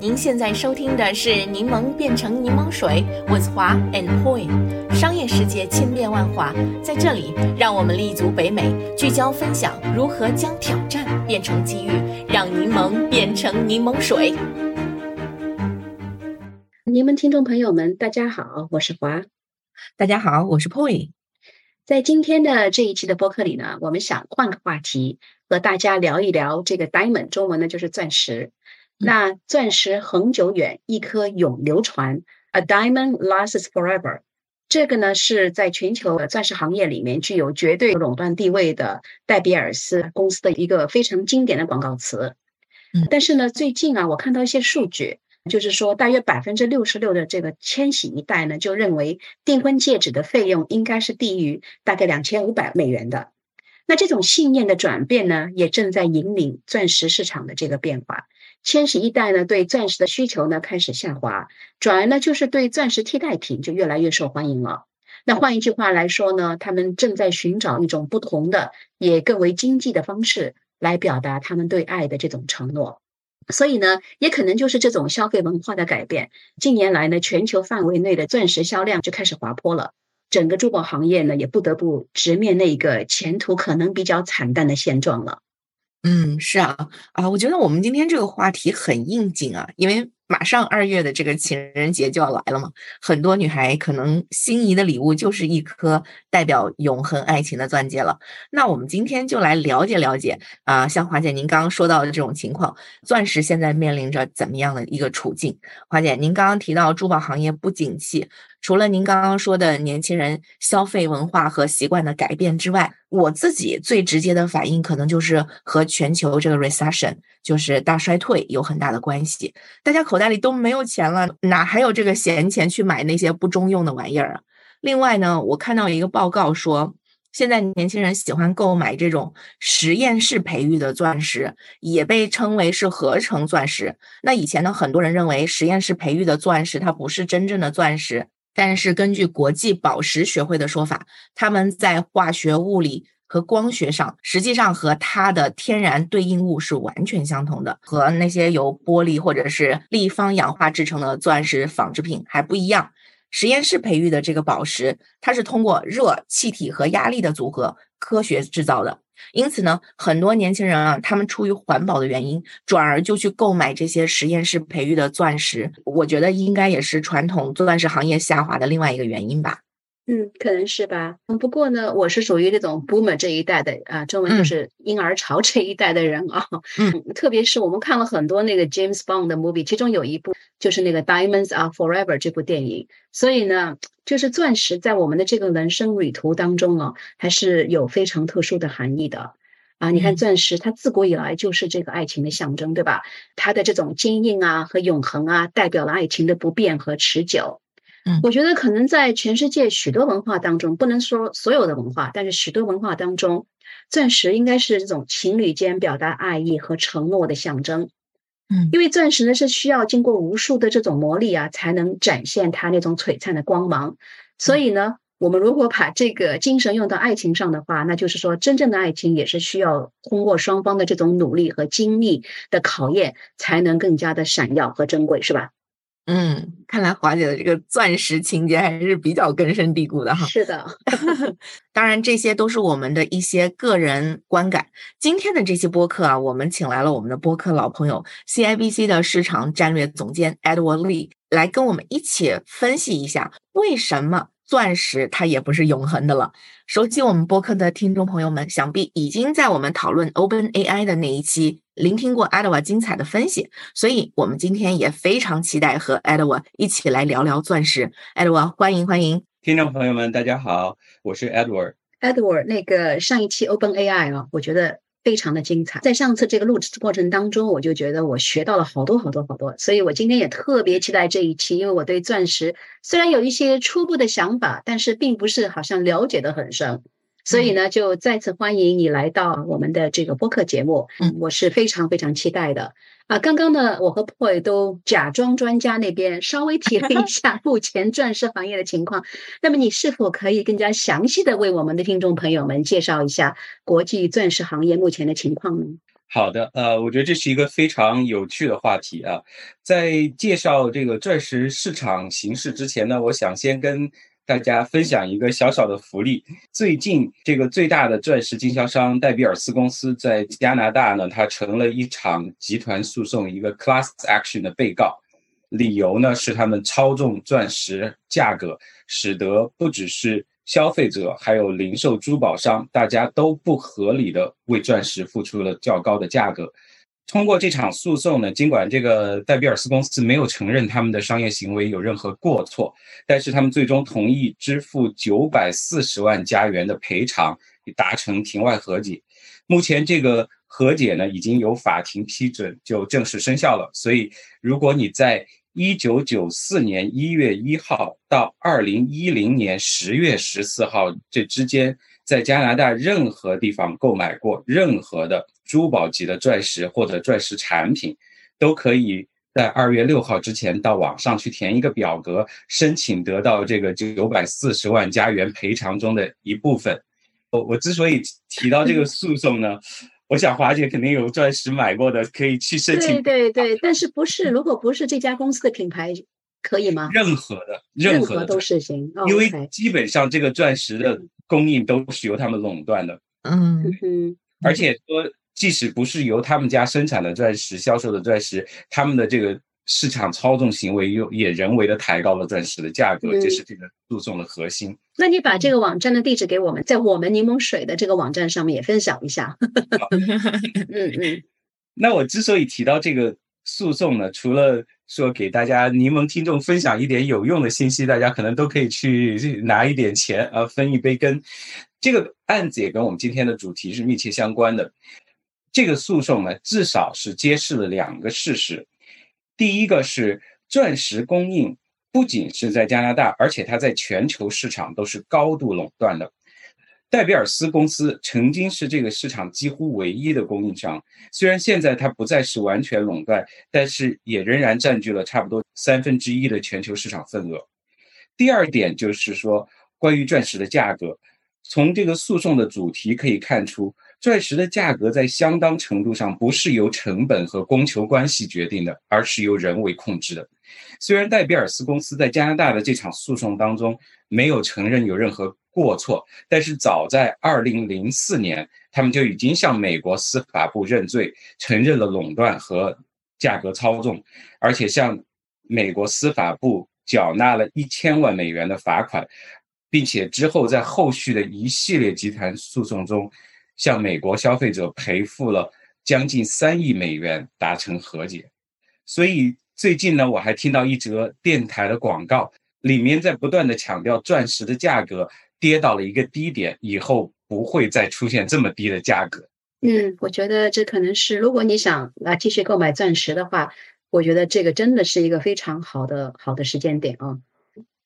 您现在收听的是《柠檬变成柠檬水》，with 华 and Poi。商业世界千变万化，在这里，让我们立足北美，聚焦分享如何将挑战变成机遇，让柠檬变成柠檬水。柠檬听众朋友们，大家好，我是华。大家好，我是 Poi。在今天的这一期的播客里呢，我们想换个话题，和大家聊一聊这个 diamond，中文呢就是钻石。那钻石恒久远，一颗永流传。A diamond lasts forever。这个呢是在全球钻石行业里面具有绝对垄断地位的戴比尔斯公司的一个非常经典的广告词。嗯，但是呢，最近啊，我看到一些数据，就是说大约百分之六十六的这个千禧一代呢，就认为订婚戒指的费用应该是低于大概两千五百美元的。那这种信念的转变呢，也正在引领钻石市场的这个变化。千禧一代呢，对钻石的需求呢开始下滑，转而呢就是对钻石替代品就越来越受欢迎了。那换一句话来说呢，他们正在寻找一种不同的、也更为经济的方式来表达他们对爱的这种承诺。所以呢，也可能就是这种消费文化的改变。近年来呢，全球范围内的钻石销量就开始滑坡了，整个珠宝行业呢也不得不直面那个前途可能比较惨淡的现状了。嗯，是啊，啊，我觉得我们今天这个话题很应景啊，因为马上二月的这个情人节就要来了嘛，很多女孩可能心仪的礼物就是一颗代表永恒爱情的钻戒了。那我们今天就来了解了解啊，像华姐您刚刚说到的这种情况，钻石现在面临着怎么样的一个处境？华姐，您刚刚提到珠宝行业不景气。除了您刚刚说的年轻人消费文化和习惯的改变之外，我自己最直接的反应可能就是和全球这个 recession，就是大衰退有很大的关系。大家口袋里都没有钱了，哪还有这个闲钱去买那些不中用的玩意儿啊？另外呢，我看到一个报告说，现在年轻人喜欢购买这种实验室培育的钻石，也被称为是合成钻石。那以前呢，很多人认为实验室培育的钻石它不是真正的钻石。但是根据国际宝石学会的说法，他们在化学、物理和光学上，实际上和它的天然对应物是完全相同的，和那些由玻璃或者是立方氧化制成的钻石仿制品还不一样。实验室培育的这个宝石，它是通过热、气体和压力的组合科学制造的。因此呢，很多年轻人啊，他们出于环保的原因，转而就去购买这些实验室培育的钻石。我觉得应该也是传统钻石行业下滑的另外一个原因吧。嗯，可能是吧。嗯，不过呢，我是属于那种 boomer 这一代的啊，中文就是婴儿潮这一代的人啊。嗯，特别是我们看了很多那个 James Bond 的 movie，其中有一部就是那个 Diamonds Are Forever 这部电影。所以呢，就是钻石在我们的这个人生旅途当中啊，还是有非常特殊的含义的啊。你看，钻石它自古以来就是这个爱情的象征，对吧？它的这种坚硬啊和永恒啊，代表了爱情的不变和持久。嗯，我觉得可能在全世界许多文化当中，不能说所有的文化，但是许多文化当中，钻石应该是这种情侣间表达爱意和承诺的象征。嗯，因为钻石呢是需要经过无数的这种磨砺啊，才能展现它那种璀璨的光芒。所以呢，我们如果把这个精神用到爱情上的话，那就是说，真正的爱情也是需要通过双方的这种努力和精力的考验，才能更加的闪耀和珍贵，是吧？嗯，看来华姐的这个钻石情节还是比较根深蒂固的哈。是的，当然这些都是我们的一些个人观感。今天的这期播客啊，我们请来了我们的播客老朋友 CIBC 的市场战略总监 Edward Lee 来跟我们一起分析一下为什么。钻石它也不是永恒的了。熟悉我们播客的听众朋友们，想必已经在我们讨论 Open AI 的那一期聆听过 Edward 精彩的分析，所以我们今天也非常期待和 Edward 一起来聊聊钻石。Edward，欢迎欢迎！听众朋友们，大家好，我是 Edward。Edward，那个上一期 Open AI 啊，我觉得。非常的精彩，在上次这个录制过程当中，我就觉得我学到了好多好多好多，所以我今天也特别期待这一期，因为我对钻石虽然有一些初步的想法，但是并不是好像了解的很深。所以呢，就再次欢迎你来到我们的这个播客节目，嗯，我是非常非常期待的啊。刚刚呢，我和 Poi 都假装专家那边稍微提了一下目前钻石行业的情况，那么你是否可以更加详细的为我们的听众朋友们介绍一下国际钻石行业目前的情况呢？好的，呃，我觉得这是一个非常有趣的话题啊。在介绍这个钻石市场形势之前呢，我想先跟大家分享一个小小的福利。最近，这个最大的钻石经销商戴比尔斯公司在加拿大呢，它成了一场集团诉讼一个 class action 的被告，理由呢是他们操纵钻石价格，使得不只是消费者还有零售珠宝商，大家都不合理的为钻石付出了较高的价格。通过这场诉讼呢，尽管这个戴比尔斯公司没有承认他们的商业行为有任何过错，但是他们最终同意支付九百四十万加元的赔偿，达成庭外和解。目前这个和解呢已经由法庭批准，就正式生效了。所以，如果你在一九九四年一月一号到二零一零年十月十四号这之间，在加拿大任何地方购买过任何的珠宝级的钻石或者钻石产品，都可以在二月六号之前到网上去填一个表格，申请得到这个九百四十万加元赔偿中的一部分。我我之所以提到这个诉讼呢？我想华姐肯定有钻石买过的，可以去申请。对对对，但是不是？如果不是这家公司的品牌，可以吗？任何的，任何都是行。因为基本上这个钻石的供应都是由他们垄断的。嗯哼。而且说，即使不是由他们家生产的钻石、销售的钻石，他们的这个。市场操纵行为又也人为的抬高了钻石的价格，这是这个诉讼的核心。那你把这个网站的地址给我们，在我们柠檬水的这个网站上面也分享一下。嗯嗯。那我之所以提到这个诉讼呢，除了说给大家柠檬听众分享一点有用的信息，大家可能都可以去拿一点钱啊，分一杯羹。这个案子也跟我们今天的主题是密切相关的。这个诉讼呢，至少是揭示了两个事实。第一个是钻石供应不仅是在加拿大，而且它在全球市场都是高度垄断的。戴比尔斯公司曾经是这个市场几乎唯一的供应商，虽然现在它不再是完全垄断，但是也仍然占据了差不多三分之一的全球市场份额。第二点就是说，关于钻石的价格，从这个诉讼的主题可以看出。钻石的价格在相当程度上不是由成本和供求关系决定的，而是由人为控制的。虽然戴比尔斯公司在加拿大的这场诉讼当中没有承认有任何过错，但是早在2004年，他们就已经向美国司法部认罪，承认了垄断和价格操纵，而且向美国司法部缴纳了一千万美元的罚款，并且之后在后续的一系列集团诉讼中。向美国消费者赔付了将近三亿美元，达成和解。所以最近呢，我还听到一则电台的广告，里面在不断的强调钻石的价格跌到了一个低点，以后不会再出现这么低的价格。嗯，我觉得这可能是，如果你想啊继续购买钻石的话，我觉得这个真的是一个非常好的好的时间点啊。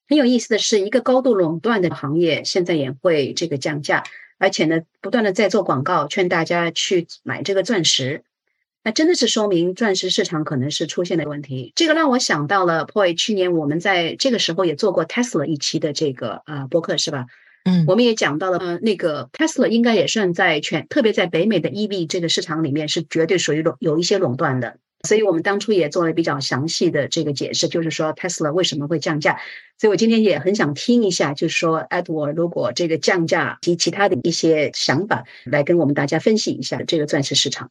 很有意思的是，一个高度垄断的行业现在也会这个降价。而且呢，不断的在做广告，劝大家去买这个钻石，那真的是说明钻石市场可能是出现的问题。这个让我想到了，Poi 去年我们在这个时候也做过 Tesla 一期的这个啊博客是吧？嗯，我们也讲到了，呃，那个 Tesla 应该也算在全，特别在北美的 EV 这个市场里面是绝对属于垄有一些垄断的。所以我们当初也做了比较详细的这个解释，就是说 Tesla 为什么会降价。所以我今天也很想听一下，就是说 Edward 如果这个降价及其他的一些想法，来跟我们大家分析一下这个钻石市场。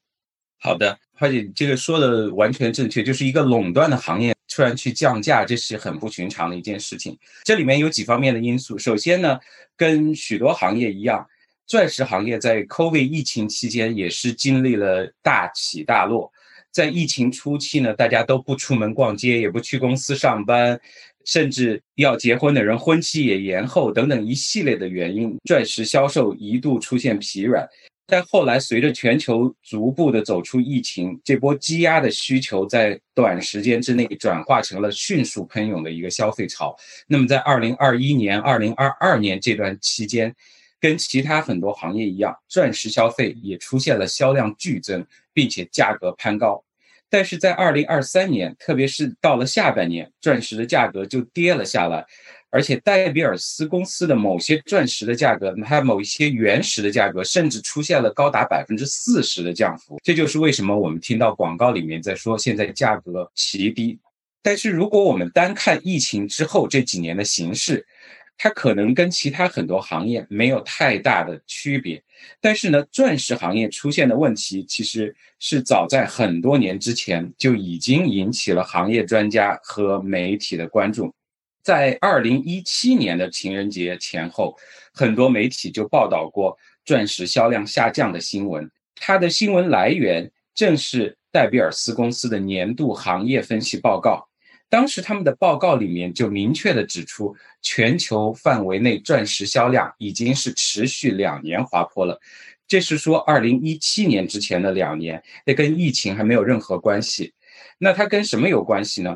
好的，花姐，这个说的完全正确，就是一个垄断的行业突然去降价，这是很不寻常的一件事情。这里面有几方面的因素。首先呢，跟许多行业一样，钻石行业在 COVID 疫情期间也是经历了大起大落。在疫情初期呢，大家都不出门逛街，也不去公司上班，甚至要结婚的人婚期也延后，等等一系列的原因，钻石销售一度出现疲软。但后来随着全球逐步的走出疫情，这波积压的需求在短时间之内转化成了迅速喷涌的一个消费潮。那么在二零二一年、二零二二年这段期间，跟其他很多行业一样，钻石消费也出现了销量剧增。并且价格攀高，但是在二零二三年，特别是到了下半年，钻石的价格就跌了下来。而且戴比尔斯公司的某些钻石的价格，还有某一些原石的价格，甚至出现了高达百分之四十的降幅。这就是为什么我们听到广告里面在说现在价格奇低。但是如果我们单看疫情之后这几年的形势，它可能跟其他很多行业没有太大的区别，但是呢，钻石行业出现的问题其实是早在很多年之前就已经引起了行业专家和媒体的关注。在二零一七年的情人节前后，很多媒体就报道过钻石销量下降的新闻。它的新闻来源正是戴比尔斯公司的年度行业分析报告。当时他们的报告里面就明确的指出，全球范围内钻石销量已经是持续两年滑坡了。这是说，二零一七年之前的两年，那跟疫情还没有任何关系。那它跟什么有关系呢？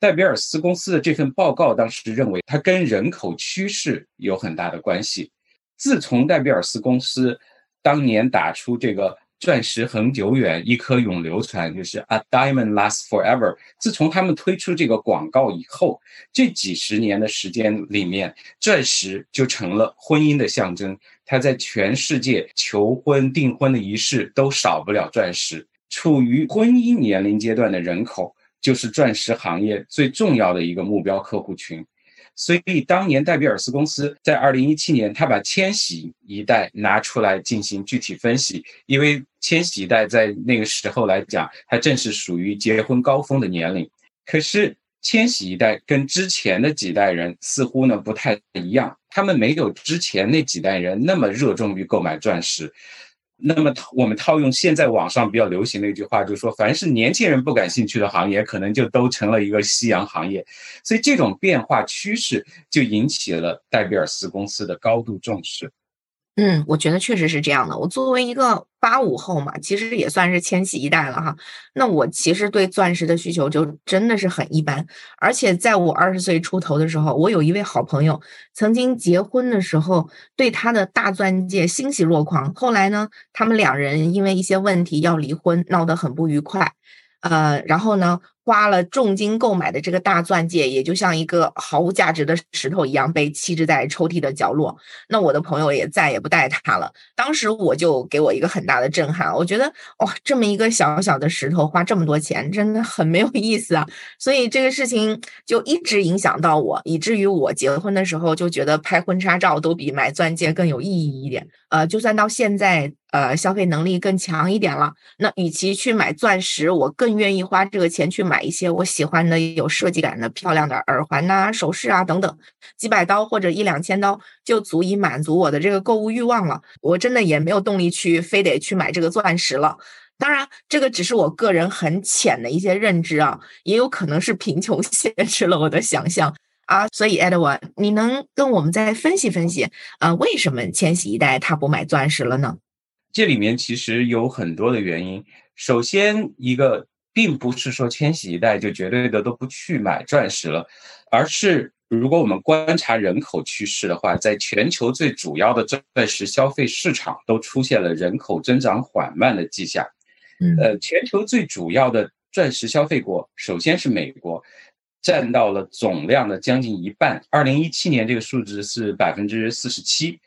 戴比尔斯公司的这份报告当时认为，它跟人口趋势有很大的关系。自从戴比尔斯公司当年打出这个。钻石恒久远，一颗永流传，就是 A diamond lasts forever。自从他们推出这个广告以后，这几十年的时间里面，钻石就成了婚姻的象征。它在全世界求婚、订婚的仪式都少不了钻石。处于婚姻年龄阶段的人口，就是钻石行业最重要的一个目标客户群。所以，当年戴比尔斯公司在二零一七年，他把千禧一代拿出来进行具体分析，因为千禧一代在那个时候来讲，它正是属于结婚高峰的年龄。可是，千禧一代跟之前的几代人似乎呢不太一样，他们没有之前那几代人那么热衷于购买钻石。那么，我们套用现在网上比较流行的一句话，就是说，凡是年轻人不感兴趣的行业，可能就都成了一个夕阳行业。所以，这种变化趋势就引起了戴比尔斯公司的高度重视。嗯，我觉得确实是这样的。我作为一个八五后嘛，其实也算是千禧一代了哈。那我其实对钻石的需求就真的是很一般。而且在我二十岁出头的时候，我有一位好朋友，曾经结婚的时候对他的大钻戒欣喜若狂。后来呢，他们两人因为一些问题要离婚，闹得很不愉快。呃，然后呢？花了重金购买的这个大钻戒，也就像一个毫无价值的石头一样被弃置在抽屉的角落。那我的朋友也再也不戴它了。当时我就给我一个很大的震撼，我觉得哇，这么一个小小的石头花这么多钱，真的很没有意思啊。所以这个事情就一直影响到我，以至于我结婚的时候就觉得拍婚纱照都比买钻戒更有意义一点。呃，就算到现在，呃，消费能力更强一点了，那与其去买钻石，我更愿意花这个钱去买。买一些我喜欢的有设计感的漂亮的耳环呐、首饰啊等等，几百刀或者一两千刀就足以满足我的这个购物欲望了。我真的也没有动力去非得去买这个钻石了。当然，这个只是我个人很浅的一些认知啊，也有可能是贫穷 限制了我的想象啊。所以，Edward，你能跟我们再分析分析啊？为什么千禧一代他不买钻石了呢？这里面其实有很多的原因。首先一个。并不是说千禧一代就绝对的都不去买钻石了，而是如果我们观察人口趋势的话，在全球最主要的钻石消费市场都出现了人口增长缓慢的迹象。呃，全球最主要的钻石消费国首先是美国，占到了总量的将近一半。二零一七年这个数字是百分之四十七。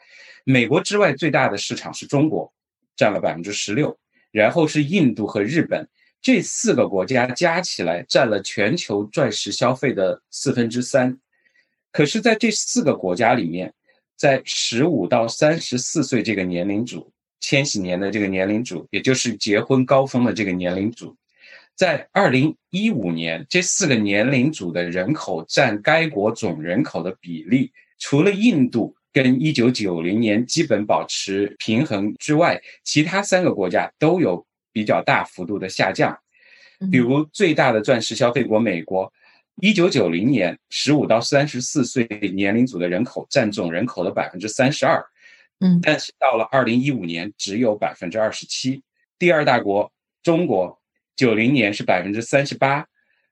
美国之外最大的市场是中国，占了百分之十六，然后是印度和日本。这四个国家加起来占了全球钻石消费的四分之三，可是，在这四个国家里面，在十五到三十四岁这个年龄组，千禧年的这个年龄组，也就是结婚高峰的这个年龄组，在二零一五年，这四个年龄组的人口占该国总人口的比例，除了印度跟一九九零年基本保持平衡之外，其他三个国家都有。比较大幅度的下降，比如最大的钻石消费国美国，一九九零年十五到三十四岁年龄组的人口占总人口的百分之三十二，嗯，但是到了二零一五年只有百分之二十七。第二大国中国，九零年是百分之三十八，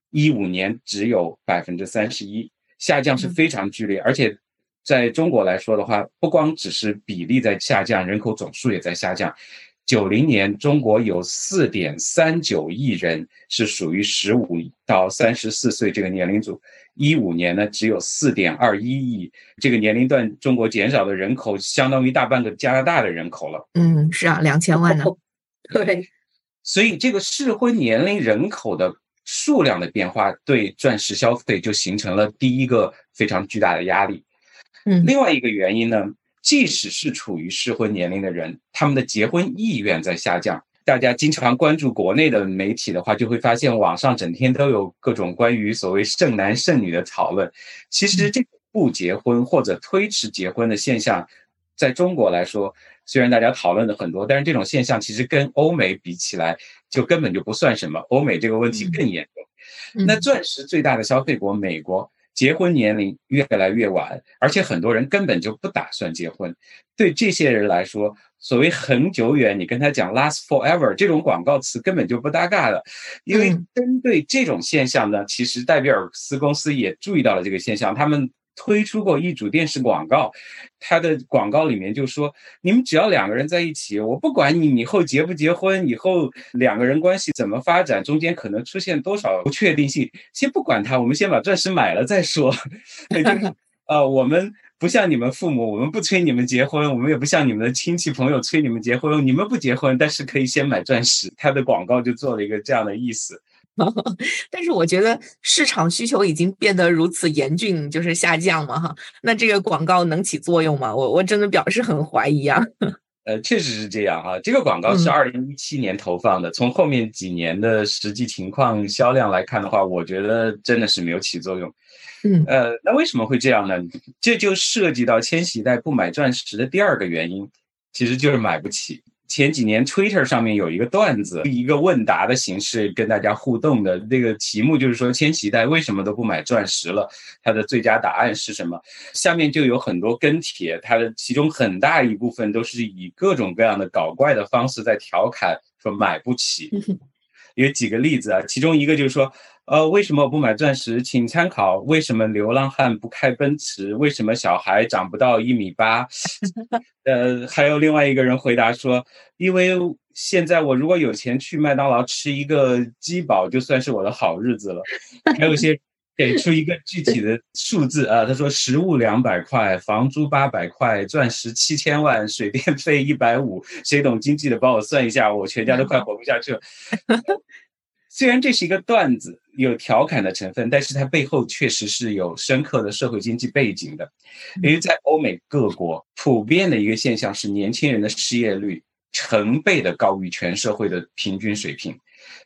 一五年只有百分之三十一，下降是非常剧烈。而且在中国来说的话，不光只是比例在下降，人口总数也在下降。九零年中国有四点三九亿人是属于十五到三十四岁这个年龄组，一五年呢只有四点二一亿，这个年龄段中国减少的人口相当于大半个加拿大的人口了。嗯，是啊，两千万呢。对，所以这个适婚年龄人口的数量的变化，对钻石消费就形成了第一个非常巨大的压力。嗯，另外一个原因呢，即使是处于适婚年龄的人，他们的结婚意愿在下降。大家经常关注国内的媒体的话，就会发现网上整天都有各种关于所谓剩男剩女的讨论。其实这不结婚或者推迟结婚的现象，在中国来说，虽然大家讨论的很多，但是这种现象其实跟欧美比起来，就根本就不算什么。欧美这个问题更严重。那钻石最大的消费国美国。结婚年龄越来越晚，而且很多人根本就不打算结婚。对这些人来说，所谓“恒久远”，你跟他讲 “last forever” 这种广告词根本就不搭嘎的。因为针对这种现象呢，其实戴比尔斯公司也注意到了这个现象，他们。推出过一组电视广告，它的广告里面就说：你们只要两个人在一起，我不管你以后结不结婚，以后两个人关系怎么发展，中间可能出现多少不确定性，先不管它，我们先把钻石买了再说。呃，我们不像你们父母，我们不催你们结婚，我们也不像你们的亲戚朋友催你们结婚，你们不结婚，但是可以先买钻石。它的广告就做了一个这样的意思。但是我觉得市场需求已经变得如此严峻，就是下降嘛，哈，那这个广告能起作用吗？我我真的表示很怀疑啊。呃，确实是这样哈，这个广告是二零一七年投放的，从后面几年的实际情况销量来看的话，我觉得真的是没有起作用。嗯，呃，那为什么会这样呢？这就涉及到千禧一代不买钻石的第二个原因，其实就是买不起。前几年，Twitter 上面有一个段子，一个问答的形式跟大家互动的那个题目就是说，千禧代为什么都不买钻石了？它的最佳答案是什么？下面就有很多跟帖，它的其中很大一部分都是以各种各样的搞怪的方式在调侃，说买不起。有几个例子啊，其中一个就是说。呃，为什么我不买钻石？请参考为什么流浪汉不开奔驰？为什么小孩长不到一米八？呃，还有另外一个人回答说，因为现在我如果有钱去麦当劳吃一个鸡堡，就算是我的好日子了。还有些给出一个具体的数字啊，他说食物两百块，房租八百块，钻石七千万，水电费一百五。谁懂经济的帮我算一下，我全家都快 活不下去了。虽然这是一个段子，有调侃的成分，但是它背后确实是有深刻的社会经济背景的。因为在欧美各国，普遍的一个现象是，年轻人的失业率成倍的高于全社会的平均水平。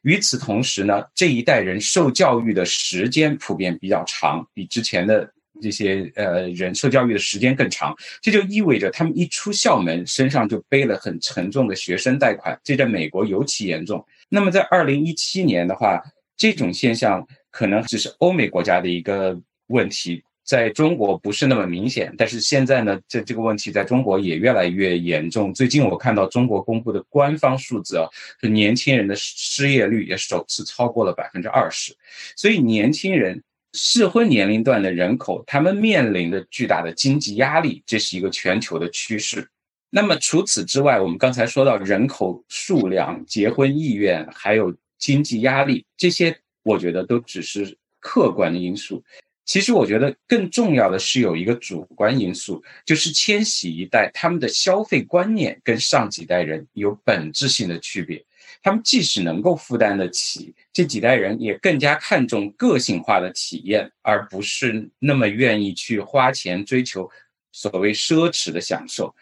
与此同时呢，这一代人受教育的时间普遍比较长，比之前的这些呃人受教育的时间更长。这就意味着他们一出校门，身上就背了很沉重的学生贷款，这在美国尤其严重。那么在二零一七年的话，这种现象可能只是欧美国家的一个问题，在中国不是那么明显。但是现在呢，这这个问题在中国也越来越严重。最近我看到中国公布的官方数字啊，是年轻人的失业率也首次超过了百分之二十。所以年轻人适婚年龄段的人口，他们面临的巨大的经济压力，这是一个全球的趋势。那么除此之外，我们刚才说到人口数量、结婚意愿，还有经济压力，这些我觉得都只是客观的因素。其实我觉得更重要的是有一个主观因素，就是千禧一代他们的消费观念跟上几代人有本质性的区别。他们即使能够负担得起，这几代人也更加看重个性化的体验，而不是那么愿意去花钱追求所谓奢侈的享受。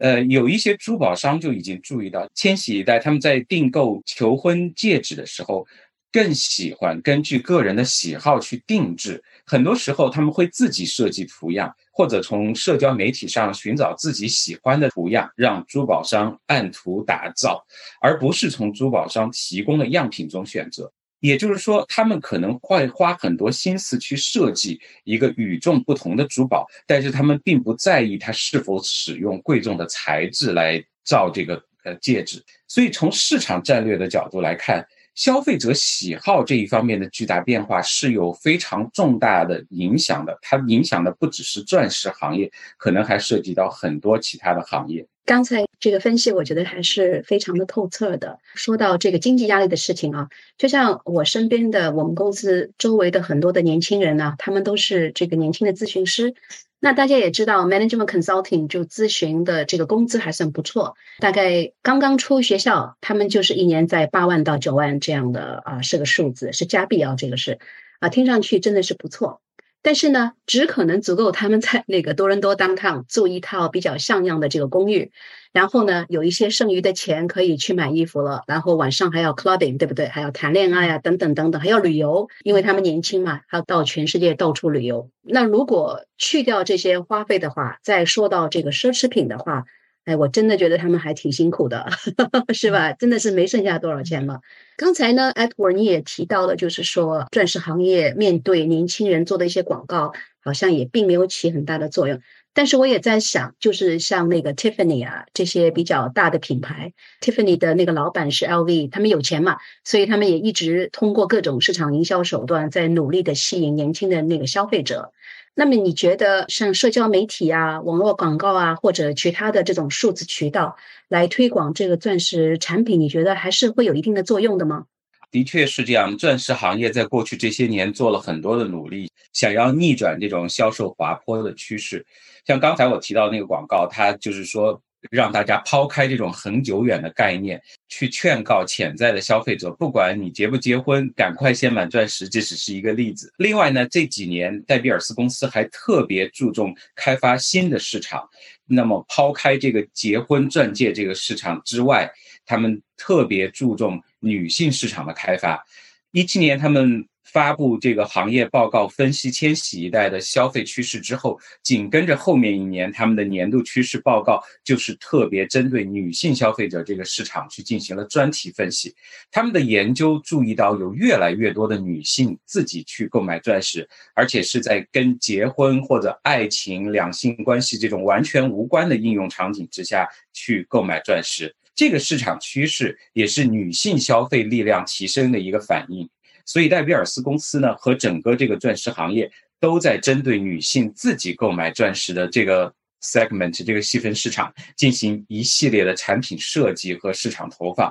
呃，有一些珠宝商就已经注意到，千禧一代他们在订购求婚戒指的时候，更喜欢根据个人的喜好去定制。很多时候，他们会自己设计图样，或者从社交媒体上寻找自己喜欢的图样，让珠宝商按图打造，而不是从珠宝商提供的样品中选择。也就是说，他们可能会花很多心思去设计一个与众不同的珠宝，但是他们并不在意它是否使用贵重的材质来造这个呃戒指。所以，从市场战略的角度来看，消费者喜好这一方面的巨大变化是有非常重大的影响的。它影响的不只是钻石行业，可能还涉及到很多其他的行业。刚才这个分析我觉得还是非常的透彻的。说到这个经济压力的事情啊，就像我身边的我们公司周围的很多的年轻人呢，他们都是这个年轻的咨询师。那大家也知道，management consulting 就咨询的这个工资还算不错，大概刚刚出学校，他们就是一年在八万到九万这样的啊，是个数字，是加币啊，这个是啊，听上去真的是不错。但是呢，只可能足够他们在那个多伦多 downtown 住一套比较像样的这个公寓，然后呢，有一些剩余的钱可以去买衣服了，然后晚上还要 clubbing，对不对？还要谈恋爱啊，等等等等，还要旅游，因为他们年轻嘛，还要到全世界到处旅游。那如果去掉这些花费的话，再说到这个奢侈品的话。哎，我真的觉得他们还挺辛苦的，是吧？真的是没剩下多少钱了。刚才呢，Edward 你也提到了，就是说钻石行业面对年轻人做的一些广告，好像也并没有起很大的作用。但是我也在想，就是像那个 Tiffany 啊这些比较大的品牌，Tiffany 的那个老板是 LV，他们有钱嘛，所以他们也一直通过各种市场营销手段，在努力的吸引年轻的那个消费者。那么你觉得像社交媒体啊、网络广告啊，或者其他的这种数字渠道来推广这个钻石产品，你觉得还是会有一定的作用的吗？的确是这样，钻石行业在过去这些年做了很多的努力，想要逆转这种销售滑坡的趋势。像刚才我提到那个广告，它就是说。让大家抛开这种很久远的概念，去劝告潜在的消费者，不管你结不结婚，赶快先买钻石，这只是一个例子。另外呢，这几年戴比尔斯公司还特别注重开发新的市场。那么，抛开这个结婚钻戒这个市场之外，他们特别注重女性市场的开发。一七年，他们。发布这个行业报告，分析千禧一代的消费趋势之后，紧跟着后面一年，他们的年度趋势报告就是特别针对女性消费者这个市场去进行了专题分析。他们的研究注意到，有越来越多的女性自己去购买钻石，而且是在跟结婚或者爱情、两性关系这种完全无关的应用场景之下去购买钻石。这个市场趋势也是女性消费力量提升的一个反应。所以戴比尔斯公司呢，和整个这个钻石行业都在针对女性自己购买钻石的这个 segment 这个细分市场进行一系列的产品设计和市场投放。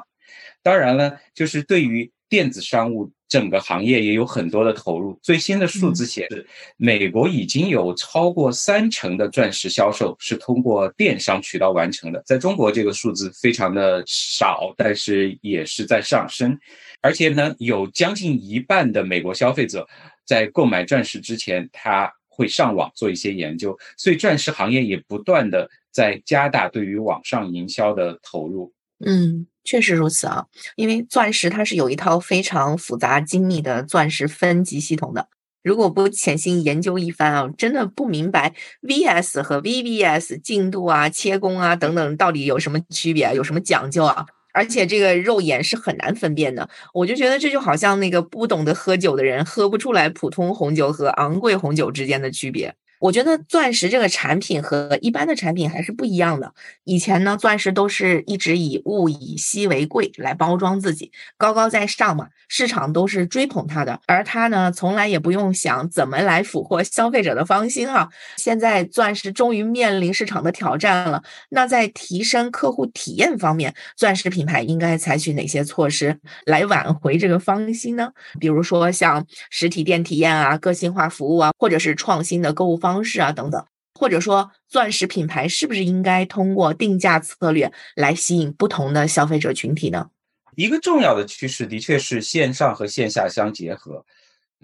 当然了，就是对于电子商务整个行业也有很多的投入。最新的数字显示，美国已经有超过三成的钻石销售是通过电商渠道完成的。在中国，这个数字非常的少，但是也是在上升。而且呢，有将近一半的美国消费者在购买钻石之前，他会上网做一些研究，所以钻石行业也不断的在加大对于网上营销的投入。嗯，确实如此啊，因为钻石它是有一套非常复杂精密的钻石分级系统的，如果不潜心研究一番啊，真的不明白 VS 和 VVS 进度啊、切工啊等等到底有什么区别，有什么讲究啊。而且这个肉眼是很难分辨的，我就觉得这就好像那个不懂得喝酒的人喝不出来普通红酒和昂贵红酒之间的区别。我觉得钻石这个产品和一般的产品还是不一样的。以前呢，钻石都是一直以物以稀为贵来包装自己，高高在上嘛，市场都是追捧它的，而它呢，从来也不用想怎么来俘获消费者的芳心啊。现在钻石终于面临市场的挑战了，那在提升客户体验方面，钻石品牌应该采取哪些措施来挽回这个芳心呢？比如说像实体店体验啊、个性化服务啊，或者是创新的购物方。方式啊，等等，或者说钻石品牌是不是应该通过定价策略来吸引不同的消费者群体呢？一个重要的趋势的确是线上和线下相结合，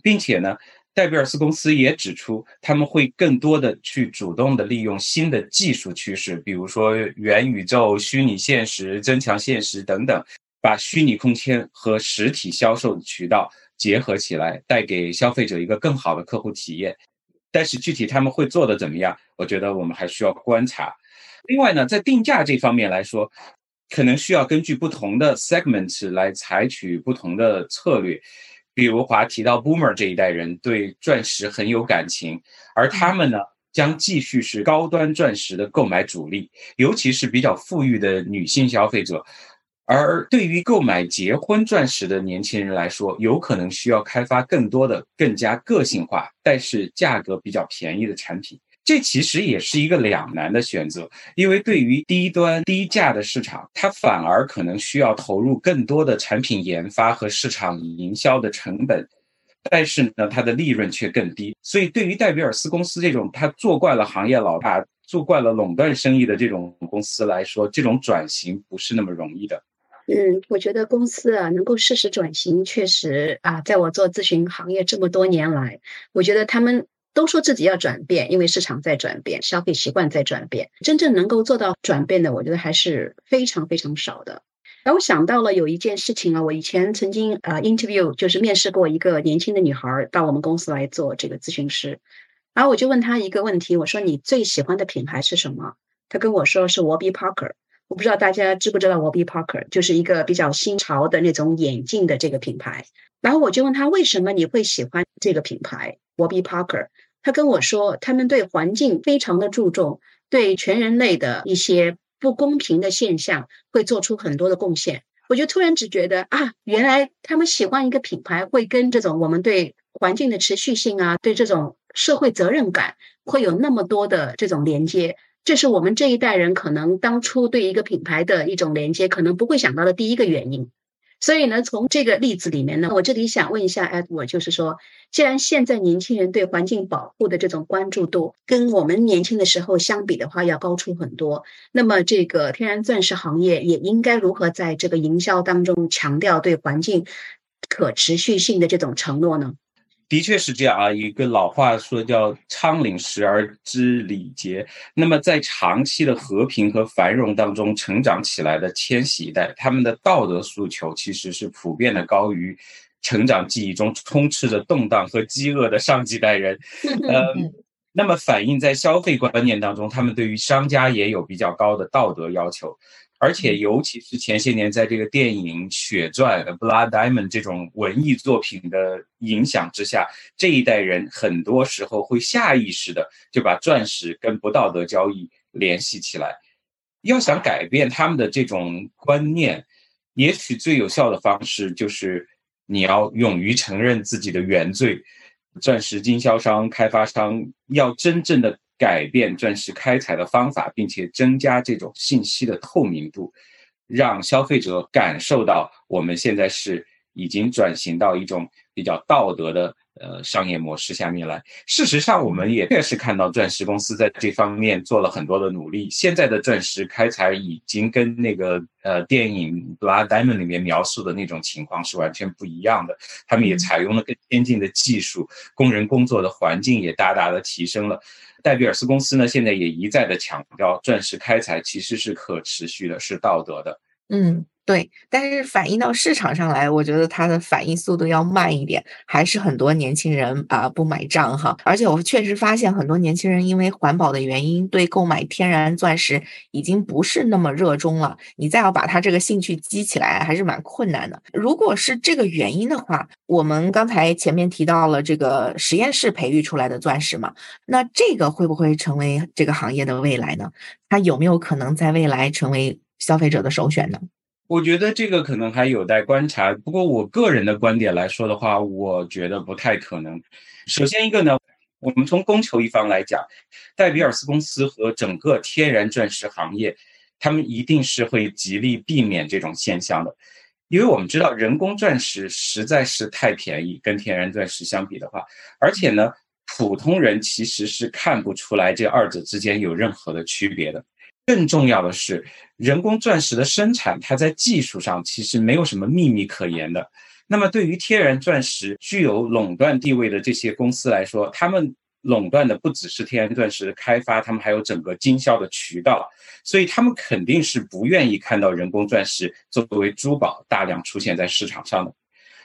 并且呢，戴比尔斯公司也指出，他们会更多的去主动的利用新的技术趋势，比如说元宇宙、虚拟现实、增强现实等等，把虚拟空间和实体销售的渠道结合起来，带给消费者一个更好的客户体验。但是具体他们会做的怎么样？我觉得我们还需要观察。另外呢，在定价这方面来说，可能需要根据不同的 segments 来采取不同的策略。比如华提到 Boomer 这一代人对钻石很有感情，而他们呢将继续是高端钻石的购买主力，尤其是比较富裕的女性消费者。而对于购买结婚钻石的年轻人来说，有可能需要开发更多的、更加个性化，但是价格比较便宜的产品。这其实也是一个两难的选择，因为对于低端低价的市场，它反而可能需要投入更多的产品研发和市场营销的成本，但是呢，它的利润却更低。所以，对于戴比尔斯公司这种他做惯了行业老大、做惯了垄断生意的这种公司来说，这种转型不是那么容易的。嗯，我觉得公司啊能够适时转型，确实啊，在我做咨询行业这么多年来，我觉得他们都说自己要转变，因为市场在转变，消费习惯在转变，真正能够做到转变的，我觉得还是非常非常少的。然后想到了有一件事情啊，我以前曾经呃 interview 就是面试过一个年轻的女孩到我们公司来做这个咨询师，然后我就问她一个问题，我说你最喜欢的品牌是什么？她跟我说是 Warby Parker。我不知道大家知不知道 Warby Parker，就是一个比较新潮的那种眼镜的这个品牌。然后我就问他为什么你会喜欢这个品牌 Warby Parker？他跟我说，他们对环境非常的注重，对全人类的一些不公平的现象会做出很多的贡献。我就突然只觉得啊，原来他们喜欢一个品牌，会跟这种我们对环境的持续性啊，对这种社会责任感会有那么多的这种连接。这是我们这一代人可能当初对一个品牌的一种连接，可能不会想到的第一个原因。所以呢，从这个例子里面呢，我这里想问一下 Edward，就是说，既然现在年轻人对环境保护的这种关注度跟我们年轻的时候相比的话要高出很多，那么这个天然钻石行业也应该如何在这个营销当中强调对环境可持续性的这种承诺呢？的确是这样啊，一个老话说叫“仓廪实而知礼节”。那么，在长期的和平和繁荣当中成长起来的千禧一代，他们的道德诉求其实是普遍的高于成长记忆中充斥着动荡和饥饿的上几代人。嗯，那么反映在消费观念当中，他们对于商家也有比较高的道德要求。而且，尤其是前些年，在这个电影《血钻》（Blood Diamond） 这种文艺作品的影响之下，这一代人很多时候会下意识的就把钻石跟不道德交易联系起来。要想改变他们的这种观念，也许最有效的方式就是你要勇于承认自己的原罪。钻石经销商、开发商要真正的。改变钻石开采的方法，并且增加这种信息的透明度，让消费者感受到我们现在是已经转型到一种比较道德的。呃，商业模式下面来。事实上，我们也确实看到钻石公司在这方面做了很多的努力。现在的钻石开采已经跟那个呃电影《Blood Diamond》里面描述的那种情况是完全不一样的。他们也采用了更先进的技术，工人工作的环境也大大的提升了。戴比尔斯公司呢，现在也一再的强调，钻石开采其实是可持续的，是道德的。嗯。对，但是反映到市场上来，我觉得它的反应速度要慢一点，还是很多年轻人啊不买账哈。而且我确实发现很多年轻人因为环保的原因，对购买天然钻石已经不是那么热衷了。你再要把他这个兴趣激起来，还是蛮困难的。如果是这个原因的话，我们刚才前面提到了这个实验室培育出来的钻石嘛，那这个会不会成为这个行业的未来呢？它有没有可能在未来成为消费者的首选呢？我觉得这个可能还有待观察。不过我个人的观点来说的话，我觉得不太可能。首先一个呢，我们从供求一方来讲，戴比尔斯公司和整个天然钻石行业，他们一定是会极力避免这种现象的，因为我们知道人工钻石实在是太便宜，跟天然钻石相比的话，而且呢，普通人其实是看不出来这二者之间有任何的区别的。更重要的是，人工钻石的生产，它在技术上其实没有什么秘密可言的。那么，对于天然钻石具有垄断地位的这些公司来说，他们垄断的不只是天然钻石的开发，他们还有整个经销的渠道，所以他们肯定是不愿意看到人工钻石作为珠宝大量出现在市场上的。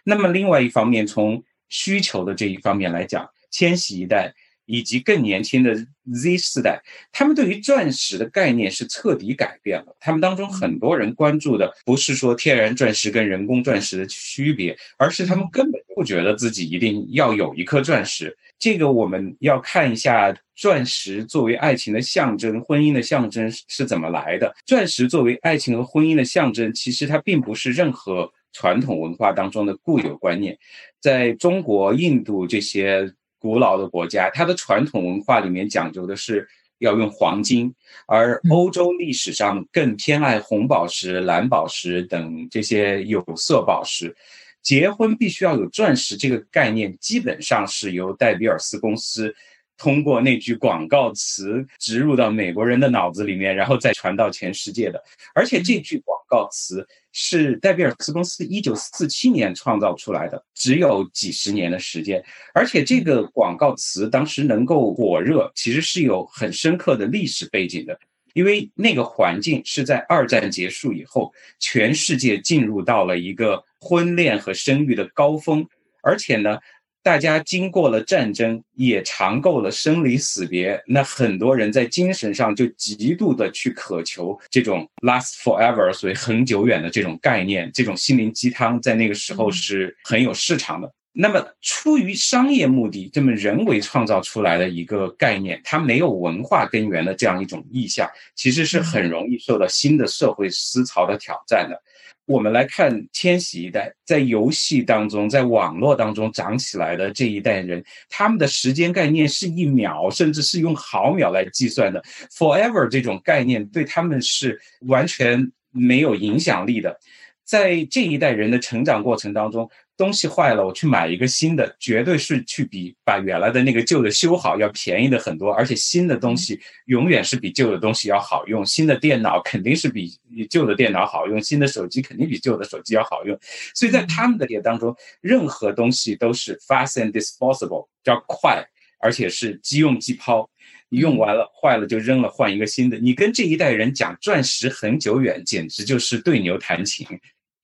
那么，另外一方面，从需求的这一方面来讲，千禧一代。以及更年轻的 Z 世代，他们对于钻石的概念是彻底改变了。他们当中很多人关注的不是说天然钻石跟人工钻石的区别，而是他们根本不觉得自己一定要有一颗钻石。这个我们要看一下钻石作为爱情的象征、婚姻的象征是怎么来的。钻石作为爱情和婚姻的象征，其实它并不是任何传统文化当中的固有观念，在中国、印度这些。古老的国家，它的传统文化里面讲究的是要用黄金，而欧洲历史上更偏爱红宝石、蓝宝石等这些有色宝石。结婚必须要有钻石这个概念，基本上是由戴比尔斯公司。通过那句广告词植入到美国人的脑子里面，然后再传到全世界的。而且这句广告词是戴比尔斯公司一九四七年创造出来的，只有几十年的时间。而且这个广告词当时能够火热，其实是有很深刻的历史背景的，因为那个环境是在二战结束以后，全世界进入到了一个婚恋和生育的高峰，而且呢。大家经过了战争，也尝够了生离死别，那很多人在精神上就极度的去渴求这种 last forever，所以很久远的这种概念，这种心灵鸡汤，在那个时候是很有市场的。那么，出于商业目的，这么人为创造出来的一个概念，它没有文化根源的这样一种意象，其实是很容易受到新的社会思潮的挑战的。我们来看千禧一代，在游戏当中，在网络当中长起来的这一代人，他们的时间概念是一秒，甚至是用毫秒来计算的。Forever 这种概念对他们是完全没有影响力的。在这一代人的成长过程当中。东西坏了，我去买一个新的，绝对是去比把原来的那个旧的修好要便宜的很多。而且新的东西永远是比旧的东西要好用，新的电脑肯定是比旧的电脑好用，新的手机肯定比旧的手机要好用。所以在他们的业当中，任何东西都是 fast and disposable，叫快，而且是即用即抛，你用完了坏了就扔了，换一个新的。你跟这一代人讲钻石很久远，简直就是对牛弹琴。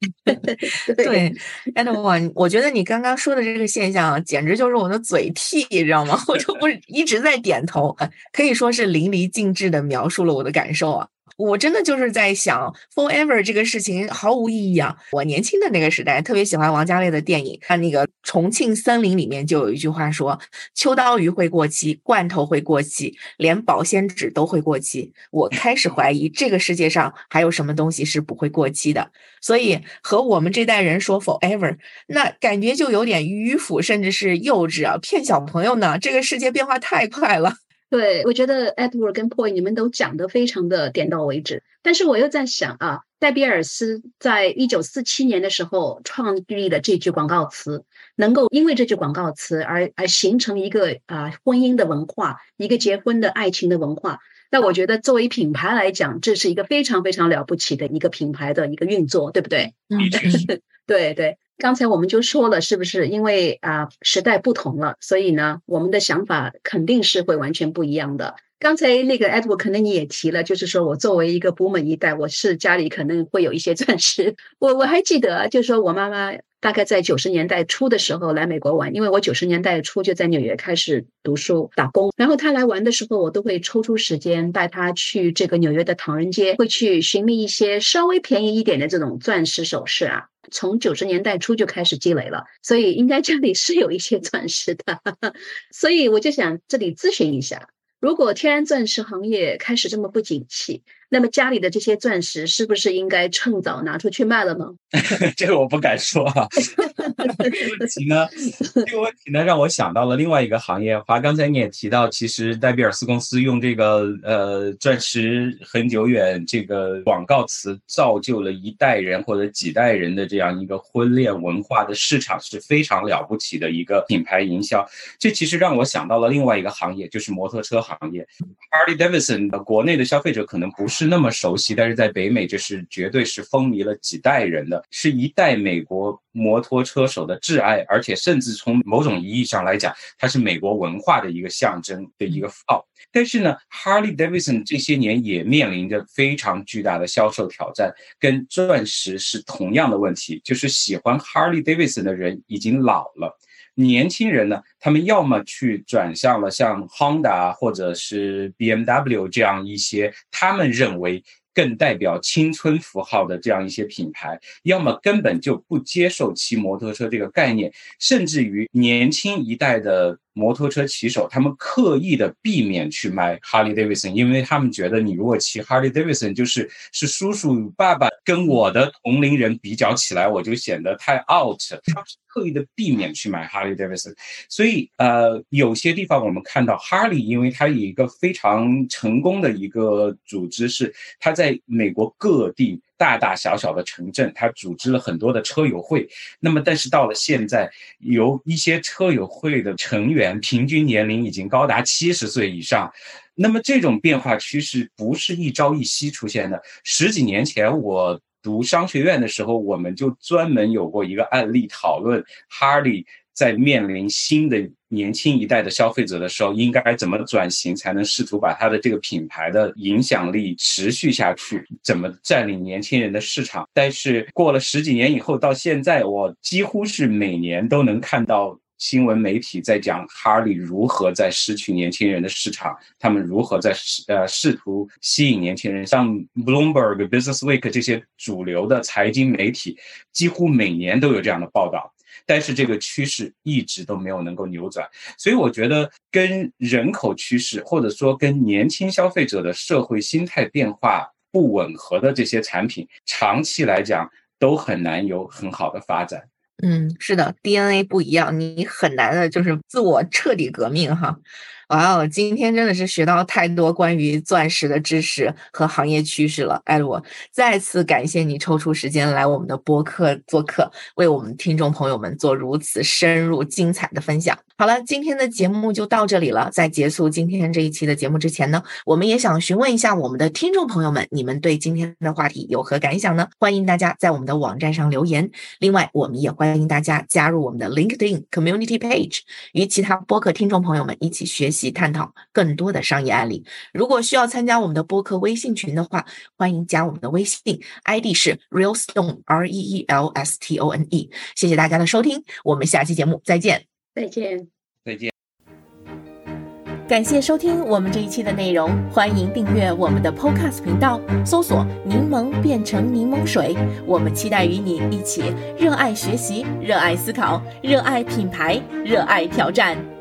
对，安德瓦，我觉得你刚刚说的这个现象，简直就是我的嘴替，你知道吗？我就不是一直在点头，可以说是淋漓尽致的描述了我的感受啊。我真的就是在想，forever 这个事情毫无意义啊！我年轻的那个时代特别喜欢王家卫的电影，看那个《重庆森林》里面就有一句话说：“秋刀鱼会过期，罐头会过期，连保鲜纸都会过期。”我开始怀疑这个世界上还有什么东西是不会过期的。所以和我们这代人说 forever，那感觉就有点迂腐，甚至是幼稚啊，骗小朋友呢。这个世界变化太快了。对，我觉得 Edward 跟 Paul 你们都讲的非常的点到为止，但是我又在想啊，戴比尔斯在一九四七年的时候创立了这句广告词，能够因为这句广告词而而形成一个啊婚姻的文化，一个结婚的爱情的文化。那我觉得作为品牌来讲，这是一个非常非常了不起的一个品牌的一个运作，对不对？嗯，对对。刚才我们就说了，是不是因为啊时代不同了，所以呢，我们的想法肯定是会完全不一样的。刚才那个 Edward 可能你也提了，就是说我作为一个补美一代，我是家里可能会有一些钻石。我我还记得，就是说我妈妈。大概在九十年代初的时候来美国玩，因为我九十年代初就在纽约开始读书打工，然后他来玩的时候，我都会抽出时间带他去这个纽约的唐人街，会去寻觅一些稍微便宜一点的这种钻石首饰啊。从九十年代初就开始积累了，所以应该这里是有一些钻石的，所以我就想这里咨询一下。如果天然钻石行业开始这么不景气，那么家里的这些钻石是不是应该趁早拿出去卖了呢？这个我不敢说啊。这个问题呢，这个问题呢，让我想到了另外一个行业。华，刚才你也提到，其实戴比尔斯公司用这个呃“钻石很久远”这个广告词，造就了一代人或者几代人的这样一个婚恋文化的市场，是非常了不起的一个品牌营销。这其实让我想到了另外一个行业，就是摩托车。行业，Harley Davidson 的国内的消费者可能不是是那么熟悉，但是在北美这是绝对是风靡了几代人的，是一代美国摩托车手的挚爱，而且甚至从某种意义上来讲，它是美国文化的一个象征的一个符号。但是呢，Harley Davidson 这些年也面临着非常巨大的销售挑战，跟钻石是同样的问题，就是喜欢 Harley Davidson 的人已经老了。年轻人呢，他们要么去转向了像 Honda 或者是 BMW 这样一些他们认为更代表青春符号的这样一些品牌，要么根本就不接受骑摩托车这个概念，甚至于年轻一代的摩托车骑手，他们刻意的避免去买 Harley Davidson，因为他们觉得你如果骑 Harley Davidson，就是是叔叔爸爸跟我的同龄人比较起来，我就显得太 out。他刻意的避免去买 Harley Davidson，所以呃，有些地方我们看到 Harley，因为它有一个非常成功的一个组织，是它在美国各地。大大小小的城镇，他组织了很多的车友会。那么，但是到了现在，有一些车友会的成员平均年龄已经高达七十岁以上。那么，这种变化趋势不是一朝一夕出现的。十几年前，我读商学院的时候，我们就专门有过一个案例讨论哈利。在面临新的年轻一代的消费者的时候，应该怎么转型，才能试图把他的这个品牌的影响力持续下去？怎么占领年轻人的市场？但是过了十几年以后，到现在，我几乎是每年都能看到新闻媒体在讲哈利如何在失去年轻人的市场，他们如何在呃试图吸引年轻人。像 Bloomberg、Business Week 这些主流的财经媒体，几乎每年都有这样的报道。但是这个趋势一直都没有能够扭转，所以我觉得跟人口趋势或者说跟年轻消费者的社会心态变化不吻合的这些产品，长期来讲都很难有很好的发展。嗯，是的，DNA 不一样，你很难的就是自我彻底革命哈。哇哦，今天真的是学到太多关于钻石的知识和行业趋势了，艾罗。再次感谢你抽出时间来我们的播客做客，为我们听众朋友们做如此深入精彩的分享。好了，今天的节目就到这里了。在结束今天这一期的节目之前呢，我们也想询问一下我们的听众朋友们，你们对今天的话题有何感想呢？欢迎大家在我们的网站上留言。另外，我们也欢迎大家加入我们的 LinkedIn Community Page，与其他播客听众朋友们一起学习习探讨更多的商业案例。如果需要参加我们的播客微信群的话，欢迎加我们的微信，ID 是 Realstone R E E L S T O N E。谢谢大家的收听，我们下期节目再见。再见，再见。感谢收听我们这一期的内容，欢迎订阅我们的 Podcast 频道，搜索“柠檬变成柠檬水”。我们期待与你一起热爱学习、热爱思考、热爱品牌、热爱挑战。